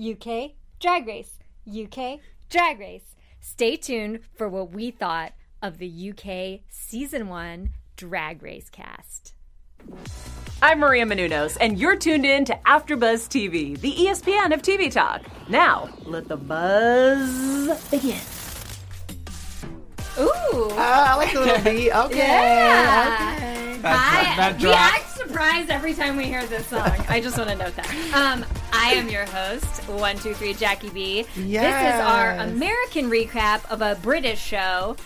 UK Drag Race, UK Drag Race. Stay tuned for what we thought of the UK Season 1 Drag Race cast. I'm Maria Menounos, and you're tuned in to AfterBuzz TV, the ESPN of TV talk. Now, let the buzz begin. Ooh. Oh, I like the little beat. Okay. Yeah. Okay. I, that we drop. act surprised every time we hear this song. I just want to note that. Um, I am your host, one two three Jackie B. This is our American recap of a British show,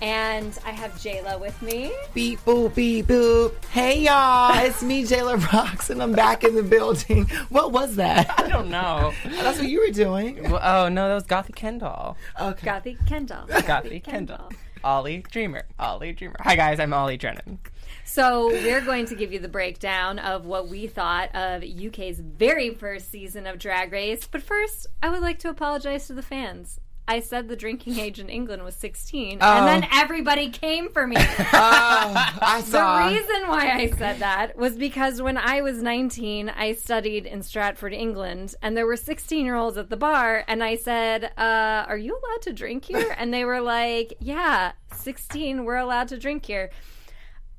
and I have Jayla with me. Beep boop beep boop. Hey y'all, it's me, Jayla Rocks, and I'm back in the building. What was that? I don't know. That's what you were doing. Well, oh no, that was Gothy Kendoll. Okay. Gothy Kendoll. Gothy Kendoll. Ollie Dreamer. Ollie Dreamer. Hi guys, I'm Ollie Drennan. So we're going to give you the breakdown of what we thought of UK's very first season of Drag Race. But first, I would like to apologize to the fans. I said the drinking age in England was 16, Oh. and then everybody came for me. Oh, I The reason why I said that was because when I was 19, I studied in Stratford, England, and there were 16 year olds at the bar, and I said, uh, Are you allowed to drink here? And they were like, Yeah, 16, we're allowed to drink here.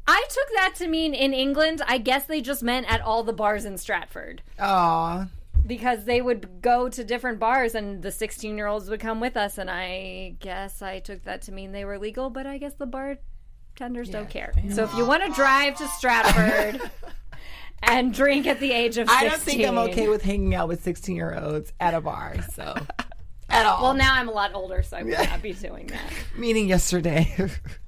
I took that to mean in England, I guess they just meant at all the bars in Stratford Aw. because they would go to different bars and the 16 year olds would come with us. And I guess I took that to mean they were legal, but I guess the bartenders don't care. So if you want to drive to Stratford and drink at the age of 16. I don't think I'm okay with hanging out with 16 year olds at a bar. So, at all. Well, now I'm a lot older, so I would not be doing that. meaning yesterday.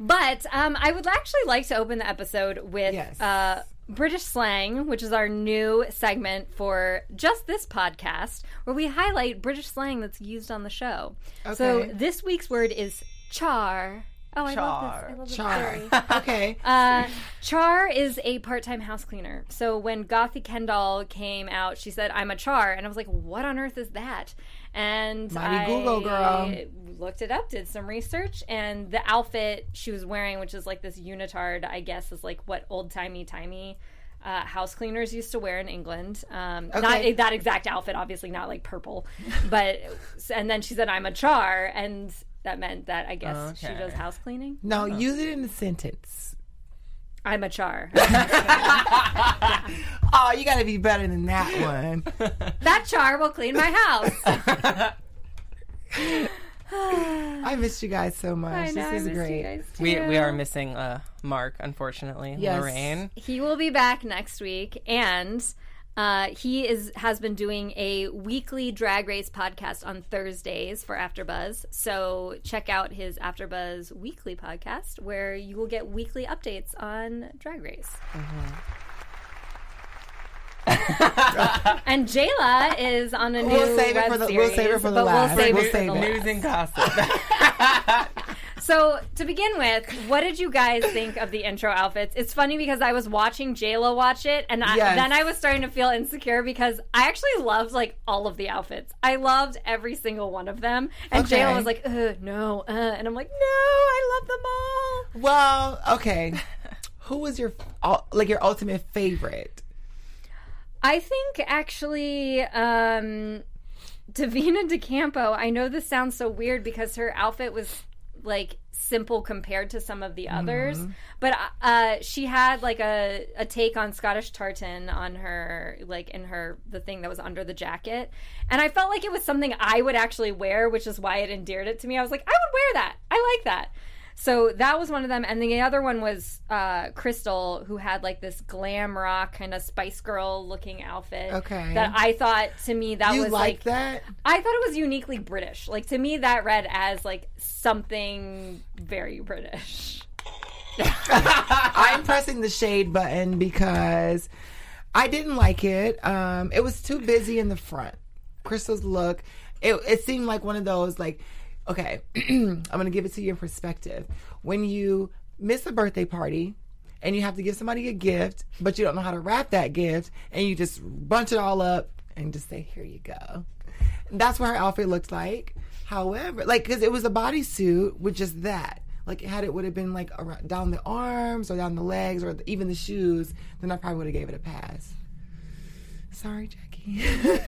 But um, I would actually like to open the episode with Yes. uh, British slang, which is our new segment for just this podcast, where we highlight British slang that's used on the show. So this week's word is char. Oh, I love this. I love this Char. okay. Uh, Char is a part-time house cleaner. So when Gothy Kendoll came out, she said, "I'm a Char," and I was like, "What on earth is that?" And Mighty I Google, girl. Looked it up, did some research, and the outfit she was wearing, which is like this unitard, I guess, is like what old timey timey. Uh, house cleaners used to wear in England. Um, Okay. Not that exact outfit, obviously not like purple, but and then she said, "I'm a char," and that meant that I guess she does house cleaning. No, use it in a sentence. I'm a char. Oh, you got to be better than that one. That char will clean my house. I missed you guys so much. I know, this is missed great. you guys We too. we are missing uh Mark, unfortunately. Yes. Lorraine. He will be back next week, and uh, he is has been doing a weekly drag race podcast on Thursdays for AfterBuzz. So check out his AfterBuzz weekly podcast, where you will get weekly updates on Drag Race. and Jayla is on a new We'll save it web for the- series, we'll save it for the last. We'll save We'll it for save the it. News and gossip. So to begin with, what did you guys think of the intro outfits? It's funny because I was watching Jayla watch it, and I, Yes. then I was starting to feel insecure because I actually loved like all of the outfits. I loved every single one of them, and Okay. JLo was like, uh, "No," uh, and I'm like, "No, I love them all." Well, okay. Who was your like your ultimate favorite? I think actually, um, Divina de Campo. I know this sounds so weird because her outfit was like simple compared to some of the others, but uh, she had like a, a take on Scottish tartan on her, like in her the thing that was under the jacket, and I felt like it was something I would actually wear, which is why it endeared it to me. I was like, I would wear that. I like that. So that was one of them, and the other one was uh, Crystal, who had like this glam rock kind of Spice Girl looking outfit. Okay. that I thought to me that you was like like that? I thought it was uniquely British. Like to me, that read as like something very British. I'm pressing the shade button because I didn't like it. Um, it was too busy in the front. Crystal's look, it, it seemed like one of those like, okay, I'm gonna give it to you in perspective. When you miss a birthday party and you have to give somebody a gift, but you don't know how to wrap that gift, and you just bunch it all up and just say, "Here you go." That's what her outfit looked like. However, like because it was a bodysuit with just that. Like had it would have been like around, down the arms or down the legs or even the shoes, then I probably would have gave it a pass. Sorry, Jackie.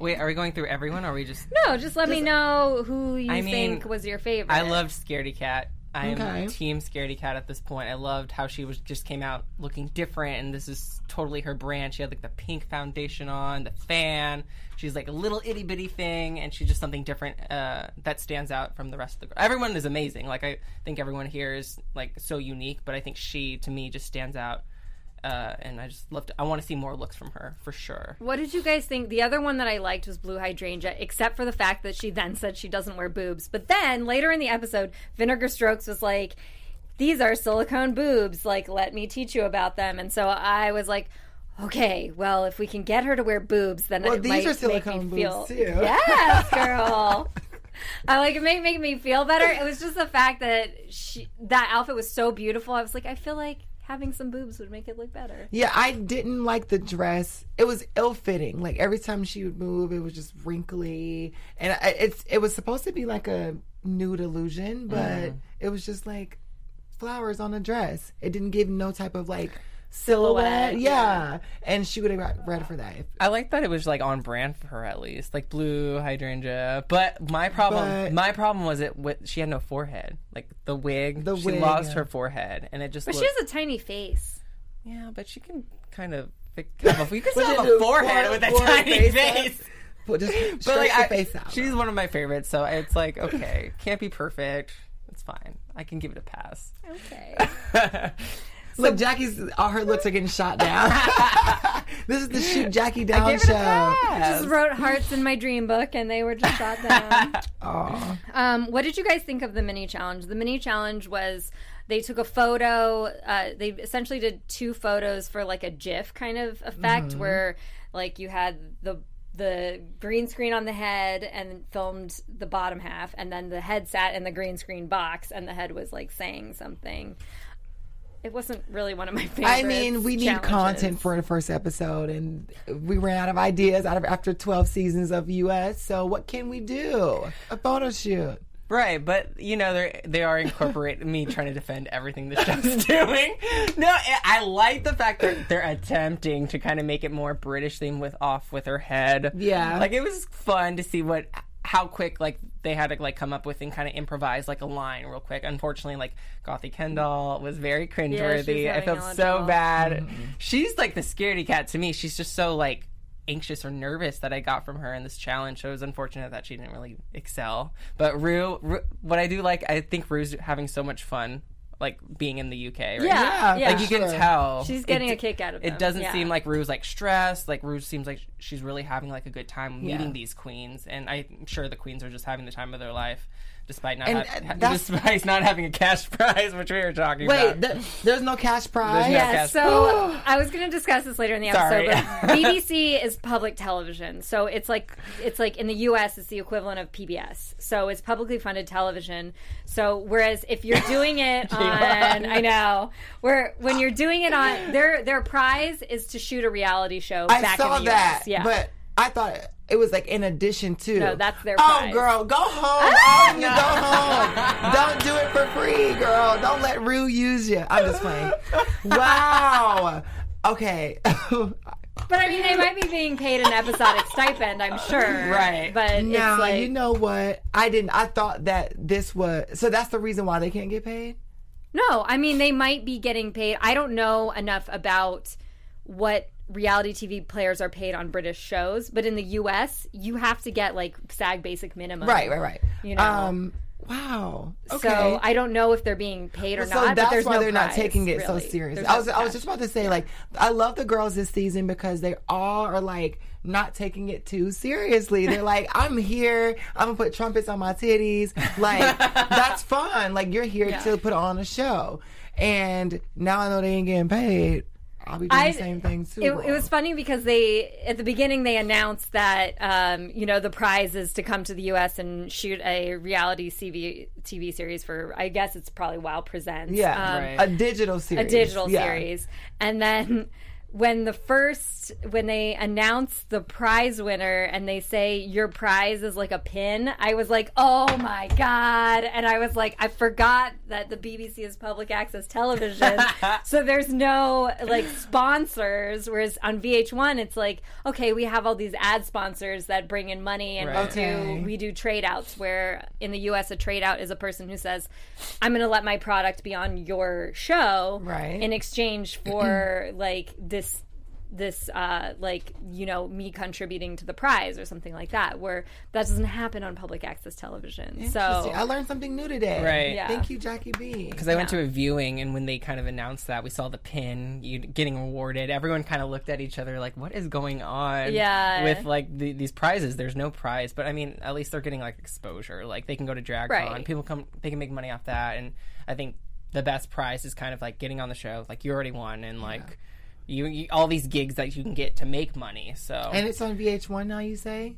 Wait, are we going through everyone or are we just. No, just let me know who you I mean, think was your favorite. I loved Scaredy Kat. I am Okay. team Scaredy Kat at this point. I loved how she was just came out looking different, and this is totally her brand. She had like the pink foundation on, the fan. She's like a little itty bitty thing, and she's just something different uh, that stands out from the rest of the. group. Everyone is amazing. Like I think everyone here is like so unique, but I think she to me just stands out. Uh, and I just love. To, I want to see more looks from her for sure. What did you guys think? The other one that I liked was Blu Hydrangea, except for the fact that she then said she doesn't wear boobs. But then later in the episode, Vinegar Strokes was like, "These are silicone boobs. Like, let me teach you about them." And so I was like. Okay, well, if we can get her to wear boobs, then Well, it these might are make silicone me feel. boobs, too. Yes, girl. I like it. Make make me feel better. It was just the fact that she that outfit was so beautiful. I was like, I feel like having some boobs would make it look better. Yeah, I didn't like the dress. It was ill fitting. Like every time she would move, it was just wrinkly, and I, it's it was supposed to be like a nude illusion, but mm-hmm. it was just like flowers on a dress. It didn't give no type of like silhouette. Silhouette, yeah. and she would have got read for that. If, I like that it was like on brand for her at least, like Blu Hydrangea. But my problem, But- my problem was it. With, she had no forehead. Like the wig, The she wig, lost yeah. her forehead, and it just. But she has a tiny face. yeah, but she can kind of. Have a, you can still have a forehead with a tiny face face. up. Put just But like, your I, face out. she's one of my favorites, so it's like okay, can't be perfect. It's fine. I can give it a pass. Okay. Look, Jackie's all her looks are getting shot down. this is the shoot Jackie down Give it a show. pass. just wrote hearts in my dream book and they were just shot down. Aw. um, what did you guys think of the mini challenge? The mini challenge was they took a photo. Uh, they essentially did two photos for like a GIF kind of effect, where like you had the the green screen on the head and filmed the bottom half, and then the head sat in the green screen box, and the head was like saying something. It wasn't really one of my favorites. I mean, we need challenges. content for the first episode, and we ran out of ideas out of after twelve seasons of US. So what can we do? A photo shoot. Right, but you know they they are incorporating me trying to defend everything the show's doing. No, I I like the fact that they're attempting to kind of make it more British theme with off with her head. Yeah. like it was fun to see what how quick like they had to like come up with and kind of improvise like a line real quick. Unfortunately, like Gothy Kendoll was very cringeworthy. I felt a so trouble. bad. Mm-hmm. She's like the scaredy cat to me. She's just so like anxious or nervous that I got from her in this challenge. So it was unfortunate that she didn't really excel. But Rue, Rue what I do like, I think Rue's having so much fun, like being in the UK. Right? Yeah, yeah. Like you can Sure. tell She's getting it- a kick out of It them, doesn't yeah. seem like Rue's like stressed. Like Rue seems like she's really having like a good time meeting Yeah. these queens, and I'm sure the queens are just having the time of their life, despite not And, ha- uh, that's- despite not having a cash prize, which we were talking Wait, about. th- there's no cash prize. no- Yeah, Yes. so I was going to discuss this later in the Sorry. episode, but BBC is public television. So it's like it's like in the US it's the equivalent of PBS. So it's publicly funded television. So whereas if you're doing it on I know, where when you're doing it on their their prize is to shoot a reality show I back saw in the that, US. Yeah. but I thought it was like in addition to. No, that's their Oh, prize. girl, go home. Ah! All of you go home. Don't do it for free, girl. Don't let Rue use you. I'm just playing. Wow. Okay. but I mean they might be being paid an episodic stipend, I'm sure. Right. But now it's like you know what? I didn't. I thought that this was. So that's the reason why they can't get paid. No, I mean they might be getting paid. I don't know enough about what reality TV players are paid on British shows, but in the US, you have to get like SAG basic minimum. Right. Right. Right. You know. Um. Wow. Okay. So I don't know if they're being paid or so not. that's but why no they're not taking it so really. serious. There's I no was I was just about to say like I love the girls this season because they all are like not taking it too seriously. They're like I'm here. I'm gonna put trumpets on my titties. Like that's fun. Like you're here Yeah. to put on a show. And now I know they ain't getting paid. I'll be doing I- the same thing too. It, it was funny because they at the beginning they announced that um, you know the prize is to come to the U.S. and shoot a reality TV TV series for I guess it's probably Wow Presents. yeah, Um, Right. a digital series. a digital Yeah. series. And then when the first when they announce the prize winner and they say your prize is like a pin, I was like, "Oh my god." And I was like, I forgot that the BBC is public access television. so there's no like sponsors whereas on VH1 it's like, okay, we have all these ad sponsors that bring in money and Right. we Okay. do we do trade outs where in the US a trade out is a person who says I'm going to let my product be on your show Right. in exchange for like this this uh like you know me contributing to the prize or something like that where that doesn't happen on public access television so I learned something new today. Right. Yeah. Thank you, Jackie B. Because I went to a viewing, and when they kind of announced that, we saw the pin you getting awarded. Everyone kind of looked at each other like, "What is going on?" Yeah. with like the, these prizes. There's no prize, but I mean, at least they're getting like exposure. Like they can go to DragCon, Right. people come, they can make money off that, and I think the best prize is kind of like getting on the show. Like you already won, and like you, you all these gigs that you can get to make money. So and it's on VH1 now. You say?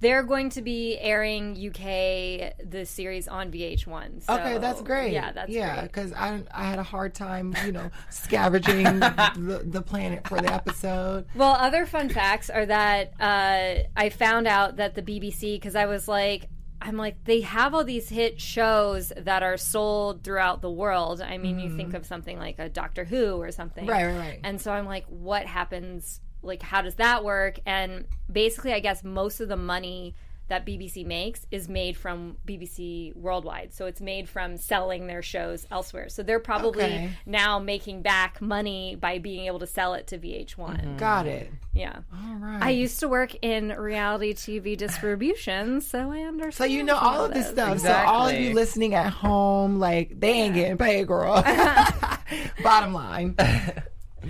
they're going to be airing UK the series on VH1 so, Okay, that's great. yeah that's yeah. Because I I had a hard time, you know, scavenging the, the planet for the episode. Well, other fun facts are that uh, I found out that the BBC, because I was like, I'm like, they have all these hit shows that are sold throughout the world. I mean, you think mm. of something like a Doctor Who or something. Right, right, right. And so I'm like, what happens? Like, how does that work? And basically, I guess most of the money that BBC makes is made from BBC worldwide. So it's made from selling their shows elsewhere. So they're probably Okay. now making back money by being able to sell it to VH1. Got it. Yeah. All right. I used to work in reality TV distribution, so I understand. So you know all of this stuff. So all of you listening at home, like they ain't getting paid, girl. Bottom line.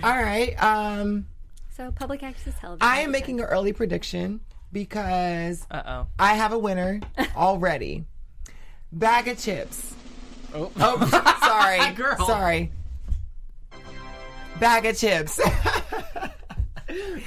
All right. Um, So public access television. I am making an early prediction because uh oh. I have a winner already. Baga Chipz. Oh. Oh, sorry, Girl. Sorry. Baga Chipz.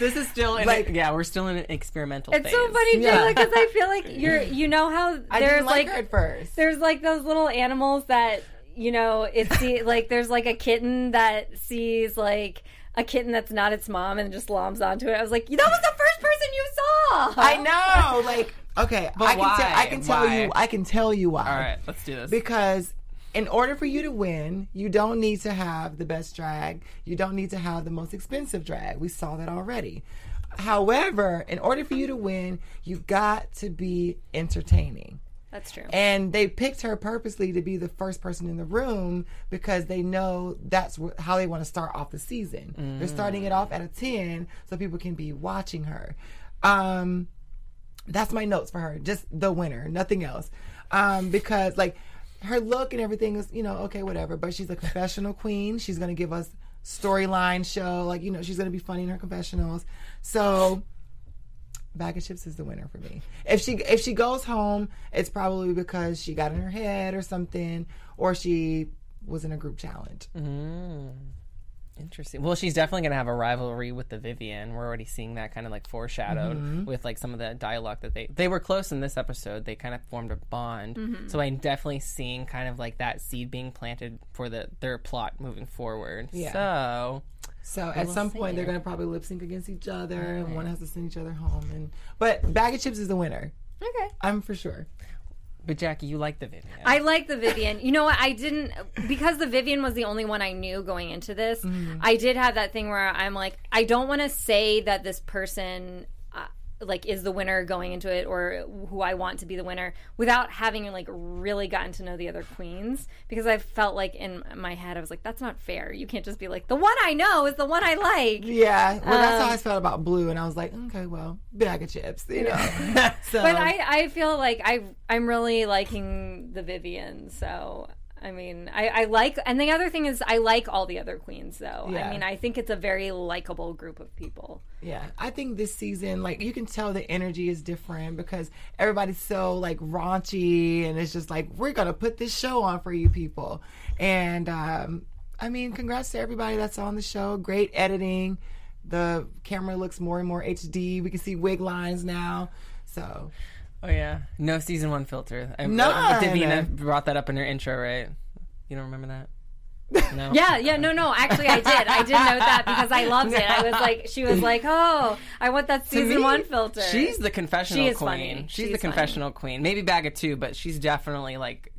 This is still in Like- yeah, we're still in an experimental It's phase. so funny, Yeah. Jayla, because I feel like you're. You know how I there's didn't like, like, her at first. there's like those little animals that you know it's the, like there's like a kitten that sees like a kitten that's not its mom and just loms onto it. I was like, that was the first person you saw. I know. Like, okay, I can why? tell. I can tell Why? you. I can tell you why. All right, let's do this. Because in order for you to win, you don't need to have the best drag. You don't need to have the most expensive drag. We saw that already. However, in order for you to win, you've got to be entertaining. That's true. And they picked her purposely to be the first person in the room because they know that's wh- how they want to start off the season. They're starting it off at a 10 so people can be watching her. Um, that's my notes for her. Just the winner, nothing else. Um, because like her look and everything is, you know, okay, whatever. But she's a confessional queen. She's gonna give us storyline show. Like, you know, she's gonna be funny in her confessionals. So Baga Chipz is the winner for me. If she if she goes home, it's probably because she got in her head or something, or she was in a group challenge. Interesting. Well, she's definitely going to have a rivalry with the Vivienne. We're already seeing that kind of like foreshadowed Mm-hmm. with like some of the dialogue that they they were close in this episode. They kind of formed a bond. So I'm definitely seeing kind of like that seed being planted for the their plot moving forward. Yeah. So So at some point they're gonna probably lip sync against each other, and one has to send each other home. And but Baga Chipz is the winner. okay. I'm for sure. But Jackie, you like the Vivienne. I like the Vivienne. You know what? I didn't because the Vivienne was the only one I knew going into this. Mm-hmm. I did have that thing where I'm like, I don't want to say that this person. Like is the winner going into it or who I want to be the winner without having like really gotten to know the other queens because I felt like in my head I was like that's not fair you can't just be like the one I know is the one I like Yeah, well, that's Um, how I felt about Blu, and I was like, okay, well, Baga Chipz, you know. so, but I, I feel like I I'm really liking the Vivienne. So I mean, I, I like, and the other thing is, I like all the other queens. Though Yeah. I mean, I think it's a very likable group of people. Yeah, I think this season, like you can tell the energy is different because everybody's so like raunchy, and it's just like we're gonna put this show on for you people, and um, I mean, congrats to everybody that's on the show. Great editing. The camera looks more and more HD. We can see wig lines now. So Oh yeah, no season one filter. I, None. Divina brought that up in her intro, right? You don't remember that? No. Yeah, yeah, no, no. Actually, I did. I did note that because I loved it. I was like, she was like, oh, I want that season me, one filter. She's the confessional She is queen. funny. She's, She's the confessional queen. Maybe bag of two, but she's definitely like.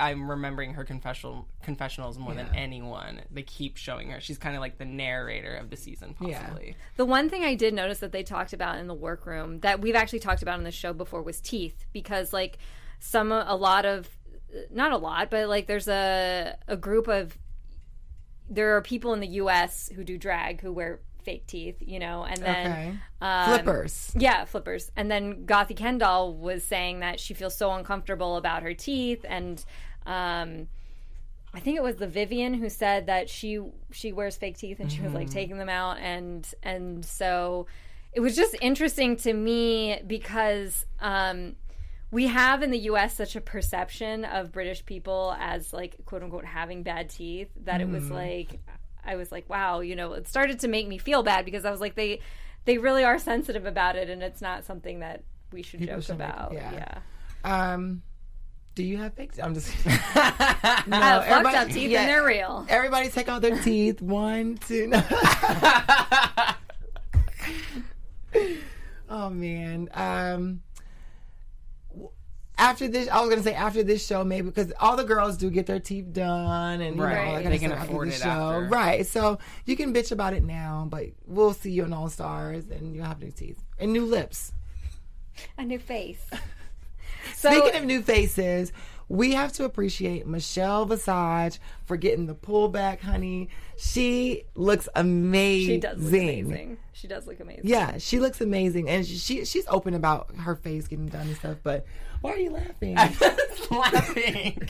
I'm remembering her confessional confessionals more than anyone. They keep showing her. She's kind of like the narrator of the season, Yeah. possibly. The one thing I did notice that they talked about in the workroom that we've actually talked about on the show before was teeth because like some a lot of not a lot but like there's a a group of there are people in the US who do drag who wear fake teeth, you know, and then okay, um, flippers. Yeah, flippers. And then Gothy Kendoll was saying that she feels so uncomfortable about her teeth and um I think it was the Vivienne who said that she she wears fake teeth and she was like taking them out and and so it was just interesting to me because um we have in the US such a perception of British people as like quote unquote having bad teeth that it was like I was like wow, you know, it started to make me feel bad because I was like they they really are sensitive about it and it's not something that we should joke should make- about. yeah. yeah. Um, do you have fake? I'm just. I no, have fucked up teeth yeah, and they're real. Everybody take out their teeth. One, two. No. oh man. Um. After this, I was gonna say after this show, maybe because all the girls do get their teeth done, and you know, all Right. that kind They of can stuff after afford the it show. after. right? So you can bitch about it now, but we'll see you in All Stars, and you'll have new teeth and new lips. A new face. So Speaking of new faces, we have to appreciate Michelle Visage for getting the pullback, honey. She looks amazing. she does look amazing. She does look amazing. Yeah, she looks amazing, and she she's open about her face getting done and stuff. But why are you laughing? I'm laughing.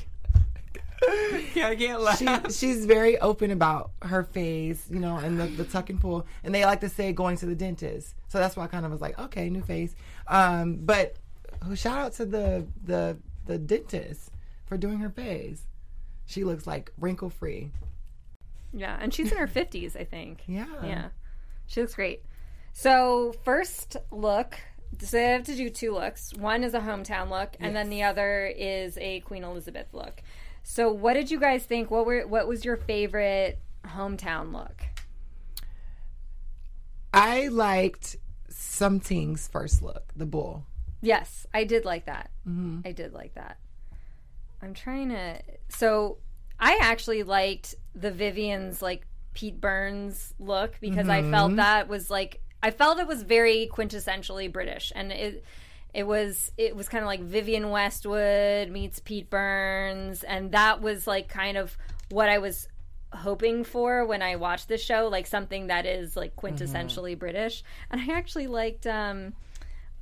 yeah, I can't laugh. she, she's very open about her face, you know, and the, the tuck and pull. And they like to say going to the dentist. So that's why I kind of was like, okay, new face. Um, but shout out to the the the dentist for doing her face. She looks like wrinkle free. Yeah, and she's in her 50s, I think. Yeah. Yeah. She looks great. So, first look, so I have to do two looks. One is a hometown look, and then the other is a Queen Elizabeth look. So, what did you guys think? What were what was your favorite hometown look? I liked Sum Ting's first look, the bull. Yes, I did like that. Mm-hmm. I did like that. I'm trying to. So I actually liked the Vivienne's like Pete Burns look because I felt that was like I felt it was very quintessentially British, and it it was it was kind of like Vivienne Westwood meets Pete Burns, and that was like kind of what I was hoping for when I watched the show, like something that is like quintessentially British. And I actually liked um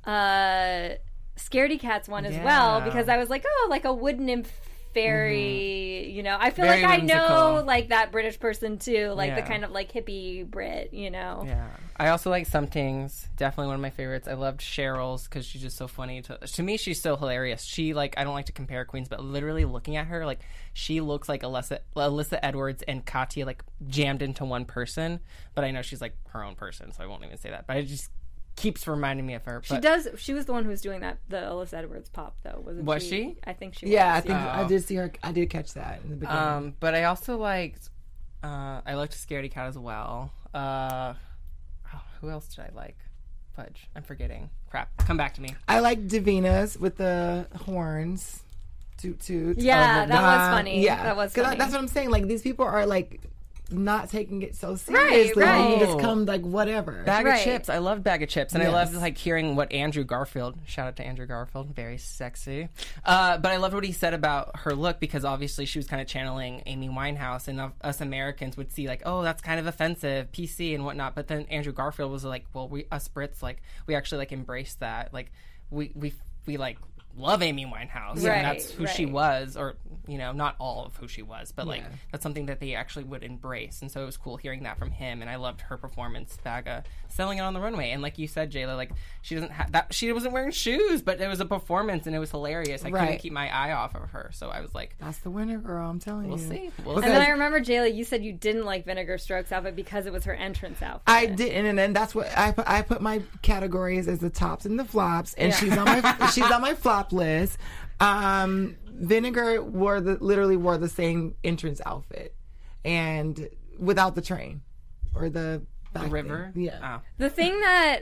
uh Scaredy Kats one as well because I was like, oh, like a wood nymph fairy, mm-hmm. you know. I feel Very like I know like that British person too, like the kind of like hippie Brit, you know. Yeah, I also like some things. Definitely one of my favorites. I loved Cheryl's because she's just so funny. To to me, she's so hilarious. She like I don't like to compare queens, but literally looking at her, like she looks like Alyssa, Alyssa Edwards and Katya like jammed into one person. But I know she's like her own person, so I won't even say that. But i just keeps reminding me of her. She does. She was the one who was doing that. The Alyssa Edwards pop, though, wasn't Was she? she? I think she. Yeah, I was, think I did see her. I did catch that in the beginning. Um, but I also liked, uh, I liked Scaredy Kat as well. Uh, oh, who else did I like? Fudge, I'm forgetting. Crap, come back to me. I like Divina's with the horns. Toot toot. Yeah, Oh, that was funny. Yeah, That was. funny. that's what I'm saying. Like these people are like not taking it so seriously. right. You just come like whatever. Bag Right. of chips. I love Baga Chipz, and I love like hearing what Andrew Garfield. Shout out to Andrew Garfield, very sexy. Uh, but I loved what he said about her look because obviously she was kind of channeling Amy Winehouse, and of- us Americans would see like, oh, that's kind of offensive, PC and whatnot. But then Andrew Garfield was like, well, we us Brits like we actually like embrace that, like we we we like love Amy Winehouse. Right, and that's who she was, or you know, not all of who she was, but like that's something that they actually would embrace. And so it was cool hearing that from him. And I loved her performance, Baga, selling it on the runway. And like you said, Jayla, like she doesn't have that. She wasn't wearing shoes, but it was a performance, and it was hilarious. I Right. couldn't keep my eye off of her, so I was like, That's the winner, girl. I'm telling we'll you. see. We'll Look see. And then I remember Jayla, you said you didn't like Vinegar Strokes outfit because it was her entrance outfit. I didn't, and then that's what I put. I put my categories as the tops and the flops, and she's on my she's on my flop list. Um, Vinegar wore the literally wore the same entrance outfit, and without the train or the back thing. river. Yeah, Oh. The thing that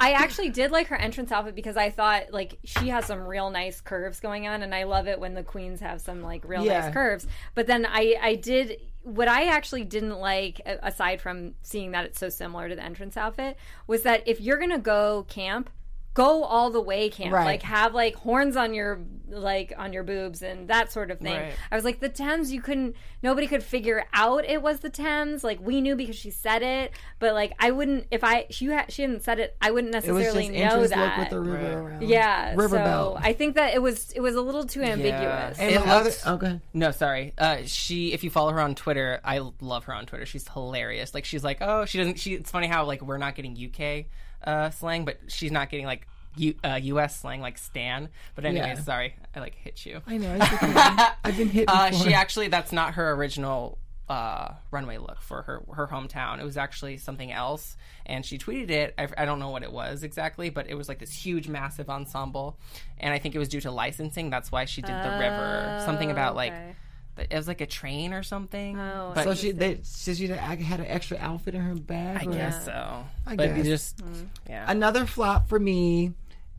I actually did like her entrance outfit because I thought like she has some real nice curves going on, and I love it when the queens have some like real Yeah. nice curves. But then I I did what I actually didn't like aside from seeing that it's so similar to the entrance outfit was that if you're gonna go camp. Go all the way camp, Right. like have like horns on your like on your boobs and that sort of thing. Right. I was like the Thames, you couldn't, nobody could figure out it was the Thames. Like we knew because she said it, but like I wouldn't if I she had she hadn't said it, I wouldn't it was necessarily just know that. look with the river around. yeah, river so belt. I think that it was it was a little too ambiguous. and It my other looks- okay. No, sorry. Uh, she, if you follow her on Twitter, I love her on Twitter. She's hilarious. Like she's like, oh, she doesn't. She. It's funny how like we're not getting UK uh, slang, but she's not getting like U, uh, US slang like Stan. But anyway, Yeah. sorry, I like hit you. I know. It's okay. I've been hit. Uh, she actually, that's not her original uh, runway look for her her hometown. It was actually something else, and she tweeted it. I, I don't know what it was exactly, but it was like this huge, massive ensemble, and I think it was due to licensing. That's why she did the river. Something about like okay. It was like a train or something. Oh, but so she they, so she had an extra outfit in her bag. I or- guess so. I but guess. just mm-hmm. yeah. Another flop for me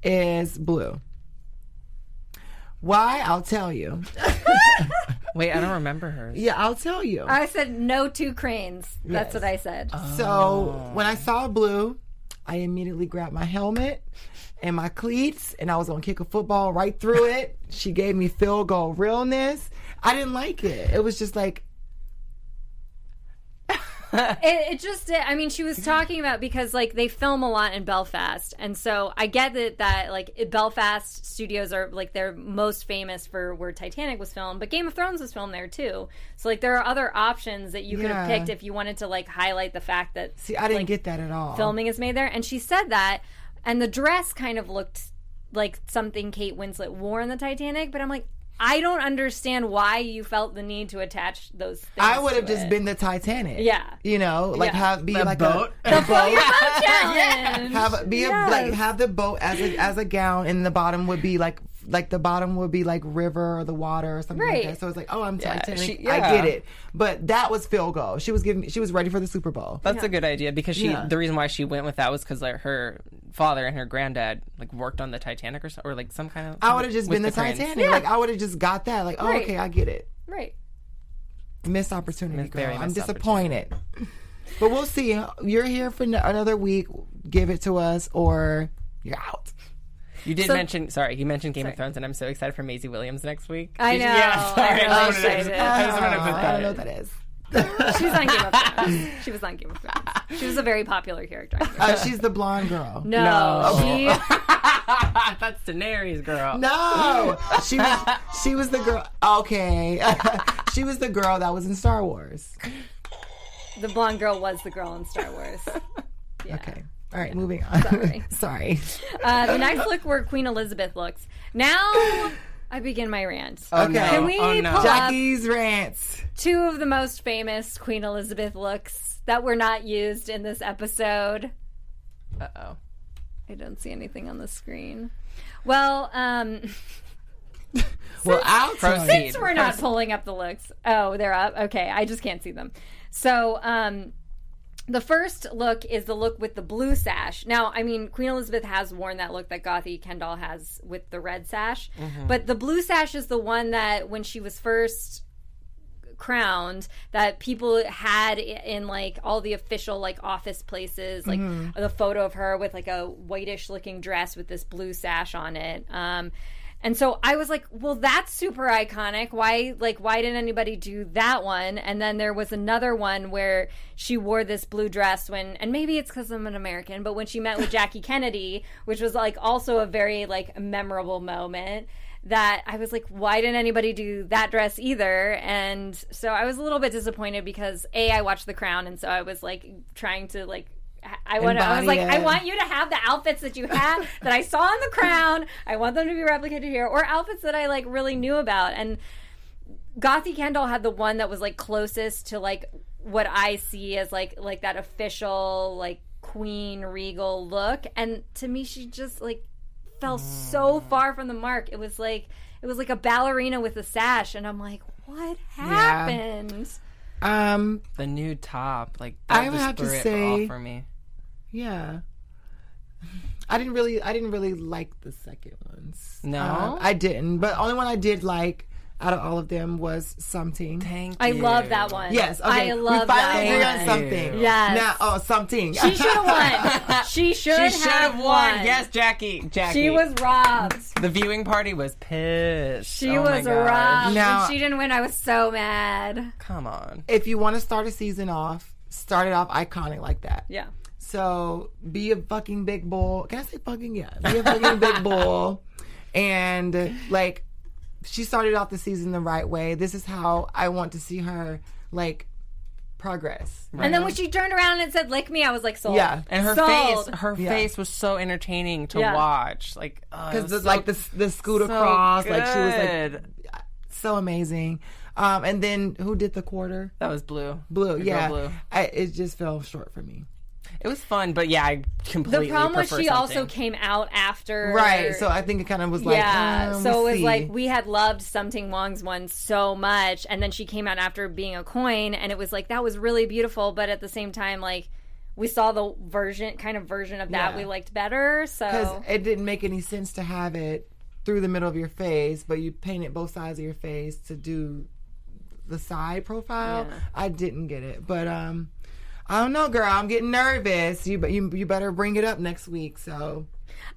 is Blu. Why? I'll tell you. Wait, I don't remember her. Yeah, I'll tell you. I said no two cranes. That's Yes. what I said. So when I oh. saw Blu, I immediately grabbed my helmet and my cleats, and I was gonna kick a football right through it. She gave me field goal realness. I didn't like it. It was just like it, it just i mean she was talking about because like they film a lot in belfast and so i get that that like belfast studios are like they're most famous for where titanic was filmed but game of thrones was filmed there too so like there are other options that you could have picked if you wanted to like highlight the fact that see, I didn't like, get that at all. filming is made there and she said that and the dress kind of looked like something kate winslet wore in the titanic but i'm like i don't understand why you felt the need to attach those things I would have to just it. been the Titanic. Yeah. you know, like Yeah. have be like boat? a the Float your boat challenge. have be a like have the boat as a as a gown, and the bottom would be like like the bottom would be like river or the water or something Right. like that. So it's like, oh, I'm Titanic. she- I yeah. get it, but that was field goal. She was giving. She was ready for the Super Bowl. That's a good idea because she. Yeah. The reason why she went with that was because like, her father and her granddad like worked on the Titanic or so, or like some kind of. I would have just been the, cranes. Titanic. Like I would have just got that. Like, oh, Right. okay, I get it. right Missed opportunity, Missed- girl. I'm disappointed. but we'll see. You're here for n- another week. Give it to us, or you're out. You did So- mention. Sorry, you mentioned Game of Thrones, and I'm so excited for Maisie Williams next week. I know. Yeah, sorry. I'm I just wanted to- excited. I just wanted to Oh, put I don't know what that is. She's on Game of Thrones. She was on Game of Thrones. She was a very popular character. on Game of Uh, she's the blonde girl. no, she. That's Daenerys, girl. No, she was she was the girl. Okay, she was the girl that was in Star Wars. The blonde girl was the girl in Star Wars. Yeah. Okay, all right, moving on. Sorry. Sorry. Uh, the next look where Queen Elizabeth looks. Now I begin my rant. Okay, Can we Oh, no. pull up Jackie's rants. two of the most famous Queen Elizabeth looks that were not used in this episode? Uh oh. I don't see anything on the screen. Well, um, Well, I'll. Proceed. since we're not pulling up the looks, oh, they're up. Okay, I just can't see them. So, um, the first look is the look with the blue sash. Now, I mean, Queen Elizabeth has worn that look that Gothy Kendoll has with the red sash, but the blue sash is the one that when she was first crowned that people had in like all the official like office places like the photo of her with like a whitish looking dress with this blue sash on it. Um And so I was like, well, that's super iconic. Why, like, why didn't anybody do that one? And then there was another one where she wore this blue dress when, and maybe it's because I'm an American, but when she met with Jackie Kennedy, which was like also a very like memorable moment that I was like, why didn't anybody do that dress either? And so I was a little bit disappointed because A, I watched The Crown, and so I was like trying to like I want. I was like, Embody I want you to have the outfits that you had that I saw on the crown. I want them to be replicated here, or outfits that I like really knew about. And Gothy Kendoll had the one that was like closest to like what I see as like like that official like queen regal look. And to me, she just like fell so mm. far from the mark. It was like it was like a ballerina with a sash, and I'm like, what happened? Um, The new top, like I would have to say- for me. yeah. I didn't really, I didn't really like the second ones. No? Uh, I didn't. But only one I did like out of all of them was something. Thank I you. love that one. Yes, okay. I love that one we finally agree on something. Yes. Now, oh, something. She should have won. She should She have should have won. won. Yes, Jackie. Jackie. She was robbed. The viewing party was pissed. She Oh was robbed. Now- when she didn't win, I was so mad. Come on. if you want to start a season off, start it off iconic like that. Yeah. So be a fucking big bull. Can I say fucking? Yeah. Be a fucking big bull. And like, she started off the season the right way. This is how I want to see her like progress. And then when she turned around and said "lick me," I was like, "Sold." Yeah. And her Sold. face, her Yeah. face was so entertaining to Yeah. watch. Like, Because because like the the scoot across, like she was like so amazing. Um, and then who did the quarter? that was blue. Blue, The yeah. Blue. I, it just fell short for me. It was fun, but yeah, I completely. The problem was prefer she also came out after. Right. So I think it kind of was like, yeah, um, so it we'll was see. like we had loved Sum Ting Wong's one so much, and then she came out after being a coin, and it was like that was really beautiful, but at the same time, like we saw the version, kind of version of that Yeah. we liked better. So because it didn't make any sense to have it through the middle of your face, but you painted both sides of your face to do the side profile. Yeah. I didn't get it, but um, I don't know, girl. I'm getting nervous. You but you you better bring it up next week. So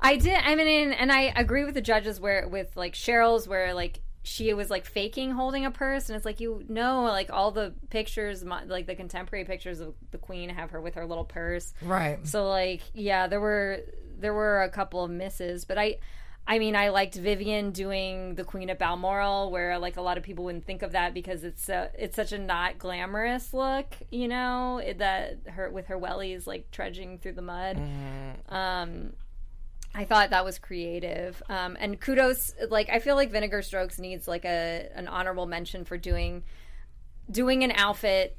I did. I mean, and I agree with the judges where with like Cheryl's where like she was like faking holding a purse, and it's like you know, like all the pictures, like the contemporary pictures of the queen have her with her little purse. right, So like, yeah, there were there were a couple of misses, but I. I mean, I liked Vivienne doing the Queen of Balmoral, where like a lot of people wouldn't think of that because it's a, it's such a not glamorous look, you know, that her with her wellies like trudging through the mud. Um, I thought that was creative, um, and kudos. Like I feel like Vinegar Strokes needs like a an honorable mention for doing doing an outfit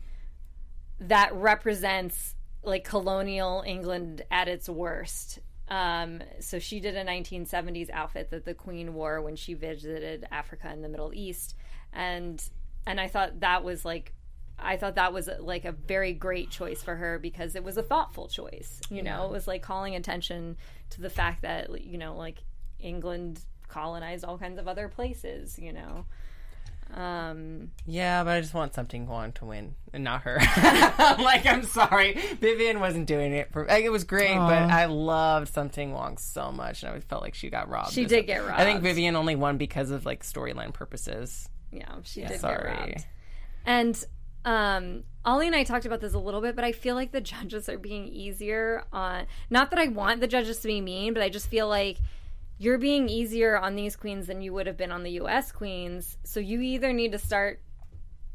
that represents like colonial England at its worst. Um, so she did a 1970s outfit that the Queen wore when she visited Africa and the Middle East, and and I thought that was like. I thought that was like a very great choice for her because it was a thoughtful choice. You know, it was like calling attention to the fact that you know, like England colonized all kinds of other places. You know, um, Yeah, but I just want Sum Ting Wong to win and not her. Like, I'm sorry. Vivienne wasn't doing it for like, it was great, but I loved Sum Ting Wong so much and I felt like she got robbed. She did ep- get robbed. I think. Vivienne only won because of like storyline purposes. yeah, she did get robbed. And um, Ollie and I talked about this a little bit, but I feel like the judges are being easier on. Not that I want the judges to be mean, but I just feel like you're being easier on these queens than you would have been on the U.S. queens. So you either need to start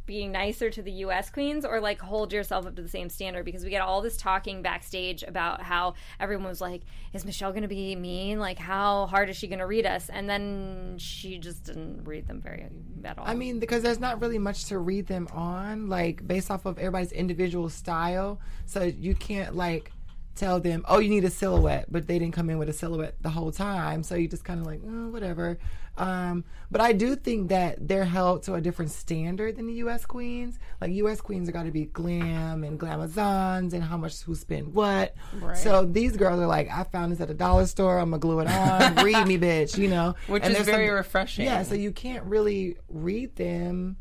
being nicer to the US queens or like hold yourself up to the same standard because we get all this talking backstage about how everyone was like is Michelle going to be mean like how hard is she going to read us and then she just didn't read them very at all I mean, because there's not really much to read them on, like based off of everybody's individual style. So you can't like tell them, oh, you need a silhouette, but they didn't come in with a silhouette the whole time. So you just kind of like, oh, whatever. Um, but I do think that they're held to a different standard than the U.S. queens. Like U.S. queens are got to be glam and glamazons and how much who spend what. So these girls are like, I found this at a dollar store. I'm gonna glue it on. read me, bitch. You know, Which And is very some- refreshing. Yeah, so you can't really read them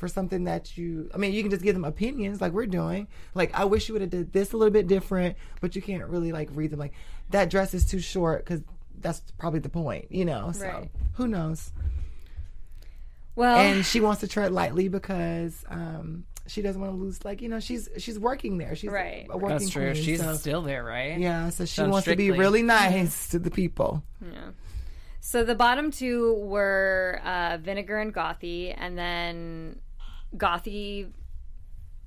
for something that you. I mean, you can just give them opinions like we're doing. Like, I wish you would have did this a little bit different, but you can't really like read them. Like that dress is too short because that's probably the point, you know. So Right. who knows? Well, and she wants to tread lightly because um, she doesn't want to lose. Like you know, she's she's working there. She's Right. a working That's true. queen, She's so- still there, right? yeah. So she Done wants to be really nice to the people. Yeah. So the bottom two were uh, Vinegar and Gothy, and then Gothy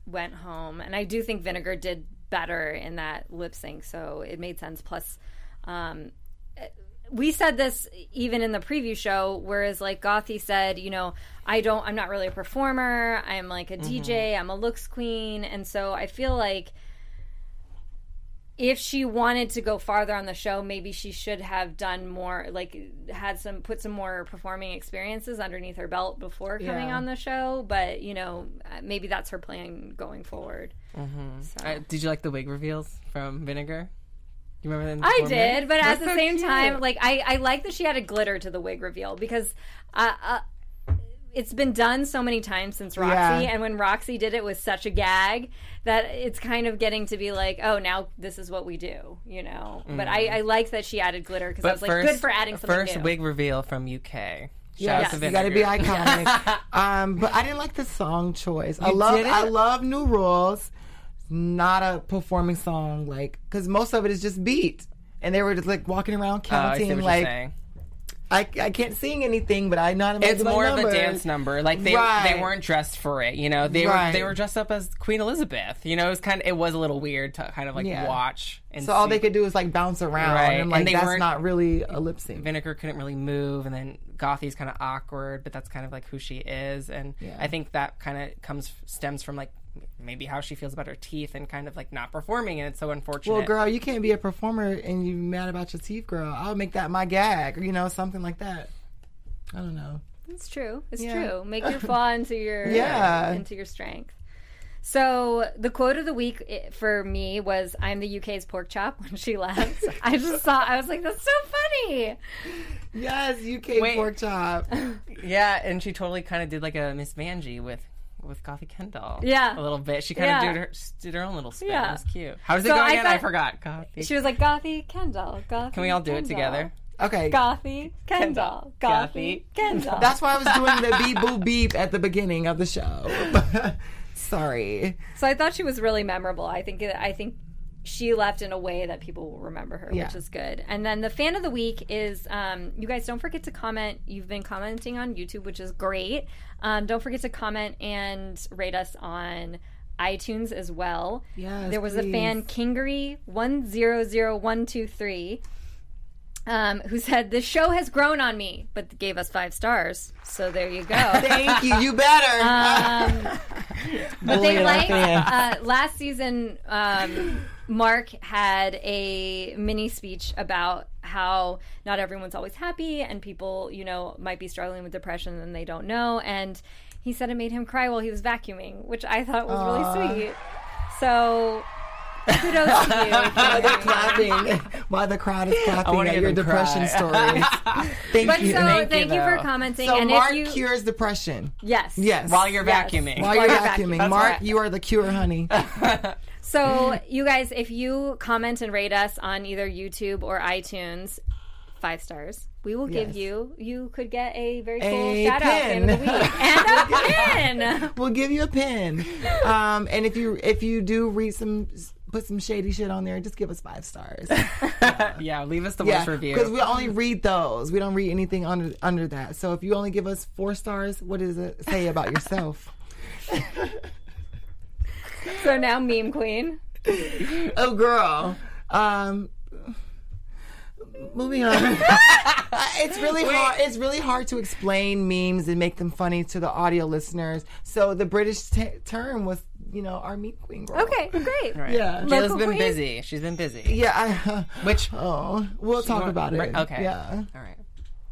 went home. And I do think Vinegar did better in that lip sync, so it made sense. Plus, um, we said this even in the preview show, whereas like Gothy said, you know, I don't, I'm not really a performer. I'm like a DJ. I'm a looks queen, and so I feel like if she wanted to go farther on the show, maybe she should have done more, like had some put some more performing experiences underneath her belt before coming Yeah. on the show. But you know, uh, maybe that's her plan going forward. So. Uh, did you like the wig reveals from Vinegar? You remember them? I did, but at the so same cute. time, like I, I like that she had a glitter to the wig reveal because uh, uh, it's been done so many times since Roxxxy, Yeah. and when Roxxxy did it was such a gag that it's kind of getting to be like, oh, now this is what we do, you know. But I, I like that she added glitter because I But was like, first, good for adding something first new. wig reveal from UK. Shout Yes, out to you got to be iconic. um, but I didn't like the song choice. I love didn't? I love New Rules. Not a performing song, like because most of it is just beat, and they were just like walking around Oh, I see counting. what like you're saying. I, I can't sing anything, but I know how to make It's more of a dance number. Like they Right. they weren't dressed for it. You know, they Right. were they were dressed up as Queen Elizabeth. You know, it was kind of it was a little weird to kind of like Yeah. watch. And So all they could do is like bounce around, Right, and like and they that's not really a lip sync. Vinegar couldn't really move, and then Gothy's kind of awkward, but that's kind of like who she is, and Yeah. I think that kind of comes stems from like maybe how she feels about her teeth and kind of like not performing, and it's so unfortunate. Well, girl, you can't be a performer and you mad about your teeth, girl. I'll make that my gag, or you know, something like that. I don't know. It's true. It's Yeah. true. Make your flaw into your Yeah. into your strength. So the quote of the week eh, for me was "I'm the UK's pork chop." When she left, I just saw. I was like, "That's so funny." Yes, UK Wait. pork chop. yeah, and she totally kind of did like a Miss Vanjie with. With Gothy Kendoll, Yeah. a little bit. She kind of Yeah. did her did her own little spin. Yeah. It was cute. How does it So go I again? I thought- forgot. Gothy. She was like, "Gothy Kendoll, Gothy." Can we all do it together? Okay. Gothy Kendoll, Gothy Kendoll. That's why I was doing the beep boop beep at the beginning of the show. Sorry. So I thought she was really memorable. I think I think she left in a way that people will remember her, Yeah. which is good. And then the fan of the week is um, you guys don't forget to comment. You've been commenting on YouTube, which is great. Um, don't forget to comment and rate us on iTunes as well. Yes, there was a fan please. Kingery one zero zero one two three. Um, who said the show has grown on me, but gave us five stars. So there you go. Thank you. You better. Um, but they like uh, last season. Um, Mark had a mini speech about how not everyone's always happy, and people, you know, might be struggling with depression and they don't know. And he said it made him cry while he was vacuuming, which I thought was really sweet. So kudos to you. While they're you. clapping, while the crowd is clapping at your depression cry. stories. Thank But you. so Thank thank, you, you, for commenting. So and Mark if you cures depression. yes Yes. While you're Yes. vacuuming. While you're you're vacuuming, vacuuming. Mark, right. you are the cure, honey. So, you guys, if you comment and rate us on either YouTube or iTunes, five stars, we will give Yes. you. You could get a very cool A shout out pin. fan of the week and a pin. we'll give you a pin. Um, and if you if you do read some put some shady shit on there, just give us five stars. yeah, leave us the yeah, worst review. because we only read those. We don't read anything under under that. So if you only give us four stars, what does it say about yourself? So now, meme queen. oh, girl. Um, moving on. it's really hard. It's really hard to explain memes and make them funny to the audio listeners. So the British t- term was, you know, our meme queen girl. Okay, great. Right. Yeah. Jayla's Local been queen? busy. She's been busy. Yeah. I, Which oh, we'll talk about it. right, okay. Yeah. all right.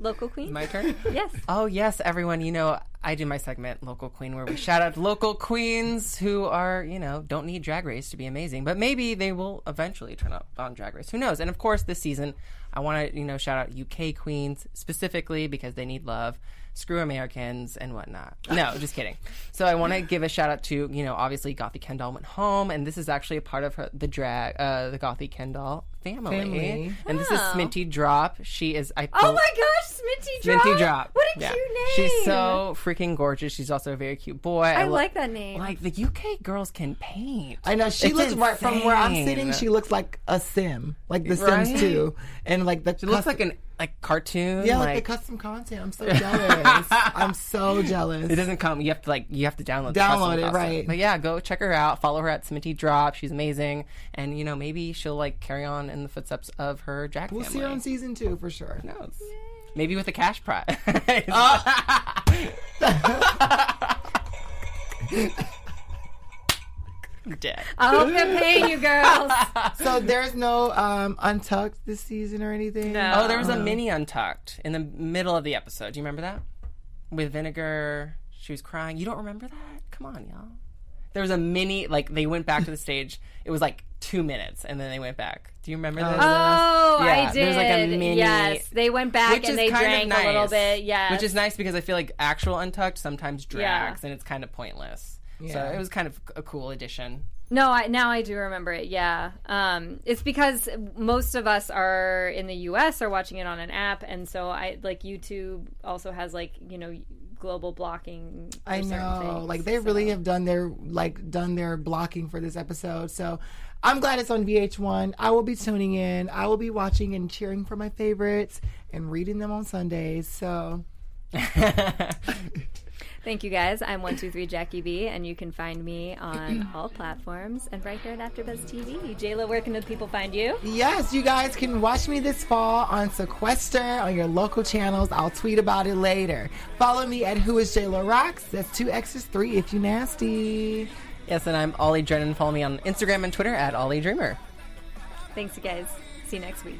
Local queen. My turn. yes. Oh yes, everyone. You know, I do my segment "Local Queen," where we shout out local queens who are, you know, don't need Drag Race to be amazing, but maybe they will eventually turn up on Drag Race. Who knows? And of course, this season, I want to, you know, shout out UK queens specifically because they need love. Screw Americans and whatnot. No, just kidding. So I want to give a shout out to, you know, obviously Gothy Kendoll went home, and this is actually a part of her, the drag, uh, the Gothy Kendoll family. Family. And this is Oh. Sminty Drop. She is, I Oh my gosh, Sminty Drop. Sminty Drop. What a Yeah. cute name. She's so freaking gorgeous. She's also a very cute boy. I lo- like that name. Like the UK girls can paint. I know she It's looks right from where I'm insane. sitting. She looks like a sim, like the Right? Sims too, and like the She looks like an like cartoon. yeah, like, like the custom content. I'm so jealous. I'm so jealous. It doesn't come. You have to like you have to download. the Download custom it, costume. right. But yeah, go check her out. Follow her at Sminty Drop. She's amazing, and you know maybe she'll like carry on in the footsteps of her Jack We'll family. see her on season two for sure. Who knows? Maybe with a cash prize. Dead. I hope they're paying you girls. So there's no um, untucked this season or anything. No. Oh, there was a mini untucked in the middle of the episode. Do you remember that? With vinegar, she was crying. You don't remember that? Come on, y'all. There was a mini, like they went back to the stage. It was like two minutes, and then they went back. Do you remember that? Oh, Yeah, I did. there's like a mini- yes, they went back and they drank nice. a little bit. Yeah, Which is nice because I feel like actual Untucked sometimes drags Yeah. and it's kind of pointless. So it was kind of a cool addition. No, I, now I do remember it. Yeah, um, it's because most of us are in the U.S. are watching it on an app, and so I like YouTube also has like you know global blocking. for I know. things, like they so. really have done their like done their blocking for this episode. So I'm glad it's on VH1. I will be tuning in. I will be watching and cheering for my favorites and reading them on Sundays. So Thank you guys. I'm one two three Jackie B, and you can find me on all platforms and right here at AfterBuzz TV. Jayla, where can the people find you? yes, you guys can watch me this fall on Sequester on your local channels. I'll tweet about it later. Follow me at Who Is J-Lo Rocks. That's two X's three if you nasty. Yes, and I'm Ollie Drennan. Follow me on Instagram and Twitter at Ollie Dreamer. Thanks, you guys. See you next week.